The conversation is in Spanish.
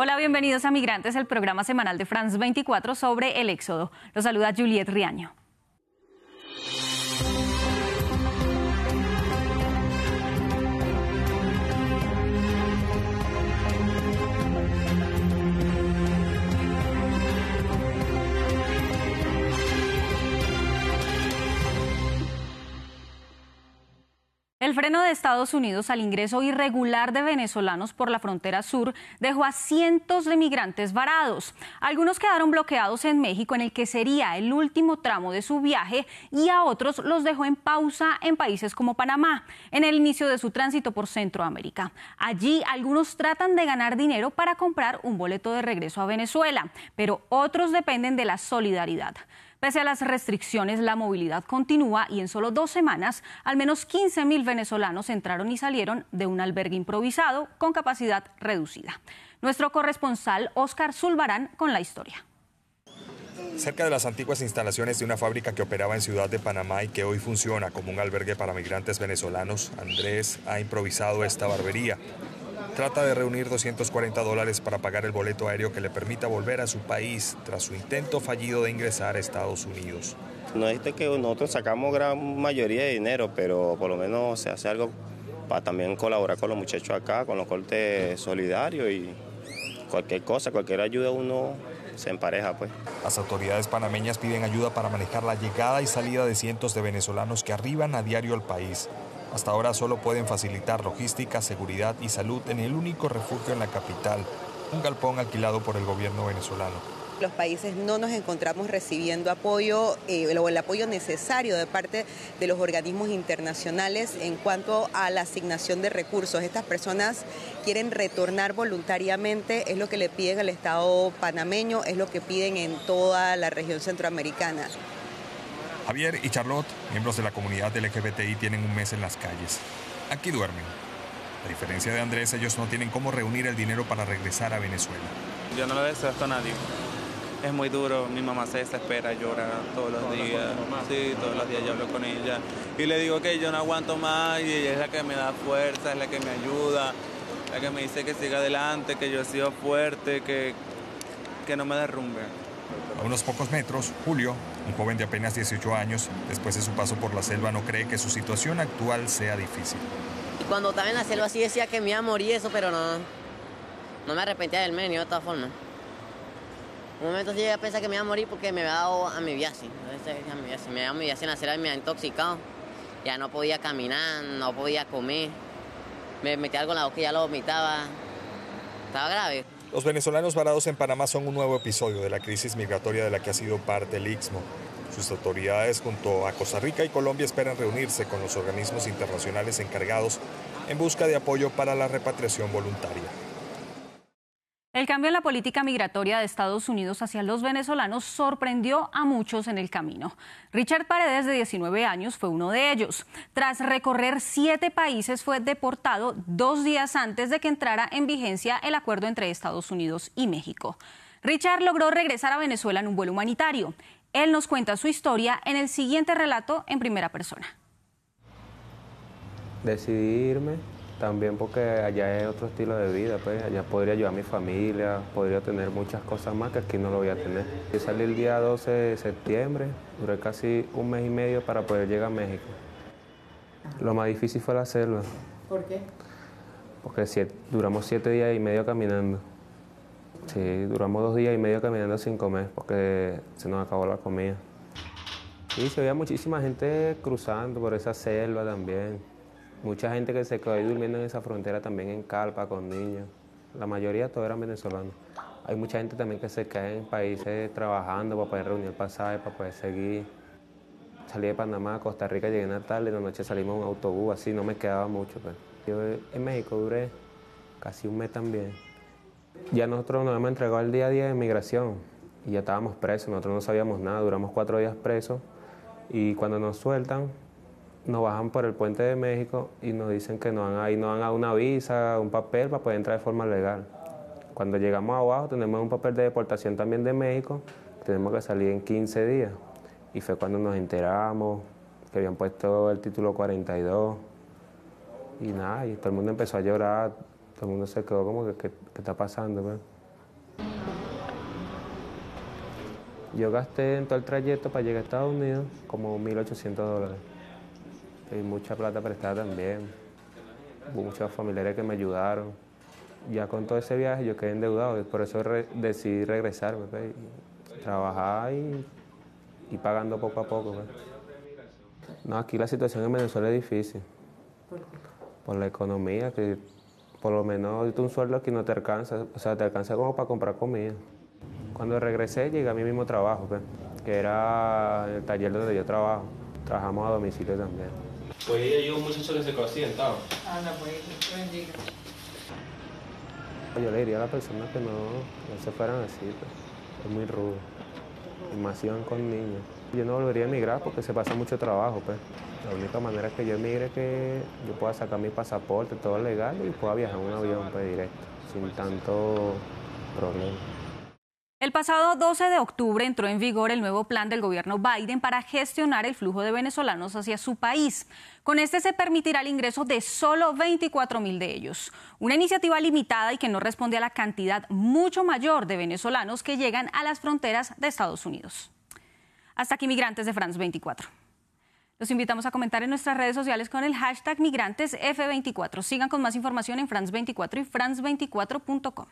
Hola, bienvenidos a Migrantes, el programa semanal de France 24 sobre el éxodo. Los saluda Juliet Riaño. El freno de Estados Unidos al ingreso irregular de venezolanos por la frontera sur dejó a cientos de migrantes varados. Algunos quedaron bloqueados en México, en el que sería el último tramo de su viaje, y a otros los dejó en pausa en países como Panamá, en el inicio de su tránsito por Centroamérica. Allí algunos tratan de ganar dinero para comprar un boleto de regreso a Venezuela, pero otros dependen de la solidaridad. Pese a las restricciones, la movilidad continúa y en solo dos semanas, al menos 15 mil venezolanos entraron y salieron de un albergue improvisado con capacidad reducida. Nuestro corresponsal Oscar Zulbarán con la historia. Cerca de las antiguas instalaciones de una fábrica que operaba en Ciudad de Panamá y que hoy funciona como un albergue para migrantes venezolanos, Andrés ha improvisado esta barbería. Trata de reunir 240 dólares para pagar el boleto aéreo que le permita volver a su país tras su intento fallido de ingresar a Estados Unidos. No es que nosotros sacamos gran mayoría de dinero, pero por lo menos se hace algo para también colaborar con los muchachos acá, con los cortes solidarios y cualquier cosa, cualquier ayuda uno se empareja pues. Las autoridades panameñas piden ayuda para manejar la llegada y salida de cientos de venezolanos que arriban a diario al país. Hasta ahora solo pueden facilitar logística, seguridad y salud en el único refugio en la capital, un galpón alquilado por el gobierno venezolano. Los países no nos encontramos recibiendo apoyo eh, o el apoyo necesario de parte de los organismos internacionales en cuanto a la asignación de recursos. Estas personas quieren retornar voluntariamente, es lo que le piden al Estado panameño, es lo que piden en toda la región centroamericana. Javier y Charlotte, miembros de la comunidad LGBTI, tienen un mes en las calles. Aquí duermen. A diferencia de Andrés, ellos no tienen cómo reunir el dinero para regresar a Venezuela. Yo no le deseo esto a nadie. Es muy duro, mi mamá se desespera, llora todos los días. Sí, todos los días yo hablo con ella. Y le digo que yo no aguanto más y ella es la que me da fuerza, es la que me ayuda, la que me dice que siga adelante, que yo he sido fuerte, que, que no me derrumbe. A unos pocos metros, Julio, un joven de apenas 18 años, después de su paso por la selva, no cree que su situación actual sea difícil. Cuando estaba en la selva sí decía que me iba a morir eso, pero no, no me arrepentía del medio de todas formas. Un momento sí llegué a pensar que me iba a morir porque me había dado a mi viaje. Me había a mi viaje en la selva y me había intoxicado. Ya no podía caminar, no podía comer. Me metía algo en la boca y ya lo vomitaba. Estaba grave. Los venezolanos varados en Panamá son un nuevo episodio de la crisis migratoria de la que ha sido parte el Istmo. Sus autoridades junto a Costa Rica y Colombia esperan reunirse con los organismos internacionales encargados en busca de apoyo para la repatriación voluntaria. El cambio en la política migratoria de Estados Unidos hacia los venezolanos sorprendió a muchos en el camino. Richard Paredes, de 19 años, fue uno de ellos. Tras recorrer siete países, fue deportado dos días antes de que entrara en vigencia el acuerdo entre Estados Unidos y México. Richard logró regresar a Venezuela en un vuelo humanitario. Él nos cuenta su historia en el siguiente relato en primera persona. Decidirme también porque allá es otro estilo de vida, pues allá podría ayudar a mi familia, podría tener muchas cosas más que aquí no lo voy a tener. Yo salí el día 12 de septiembre, duré casi un mes y medio para poder llegar a México. Lo más difícil fue la selva. ¿Por qué? Porque duramos siete días y medio caminando. Sí, duramos dos días y medio caminando sin comer porque se nos acabó la comida. Y se veía muchísima gente cruzando por esa selva también. Mucha gente que se quedó ahí durmiendo en esa frontera también en Calpa con niños. La mayoría todos eran venezolanos. Hay mucha gente también que se cae en países trabajando para poder reunir pasajes, para poder seguir. Salí de Panamá Costa Rica, llegué en la tarde, en la noche salimos en un autobús, así no me quedaba mucho. Pues. Yo en México duré casi un mes también. Ya nosotros nos hemos entregado el día a día de migración y ya estábamos presos, nosotros no sabíamos nada, duramos cuatro días presos y cuando nos sueltan nos bajan por el puente de México y nos dicen que nos dan, nos dan una visa, un papel para poder entrar de forma legal. Cuando llegamos abajo tenemos un papel de deportación también de México, tenemos que salir en 15 días. Y fue cuando nos enteramos que habían puesto el título 42 y nada, y todo el mundo empezó a llorar, todo el mundo se quedó como que qué está pasando. Pues? Yo gasté en todo el trayecto para llegar a Estados Unidos como 1.800 dólares. Y mucha plata prestada también. Hubo muchos familiares que me ayudaron. Ya con todo ese viaje yo quedé endeudado y por eso decidí regresarme, pues, trabajar y, y, pagando poco a poco. Pues. No, aquí la situación en Venezuela es difícil. ¿Por Por la economía, que por lo menos un sueldo aquí no te alcanza, o sea, te alcanza como para comprar comida. Cuando regresé llegué a mi mismo trabajo, pues, que era el taller donde yo trabajo. Trabajamos a domicilio también. Pues ella llegó un muchacho que se quedó accidentado. Anda, pues, bendiga. Yo le diría a las personas que no, no se fueran así, pues. es muy rudo. Y más iban con niños. Yo no volvería a emigrar porque se pasa mucho trabajo, pues. La única manera que yo emigre es que yo pueda sacar mi pasaporte, todo legal, y pueda viajar en un avión pues, directo, sin tanto problema. El pasado 12 de octubre entró en vigor el nuevo plan del gobierno Biden para gestionar el flujo de venezolanos hacia su país. Con este se permitirá el ingreso de solo 24 mil de ellos. Una iniciativa limitada y que no responde a la cantidad mucho mayor de venezolanos que llegan a las fronteras de Estados Unidos. Hasta aquí migrantes de France 24. Los invitamos a comentar en nuestras redes sociales con el hashtag migrantesf24. Sigan con más información en France24 y france24.com.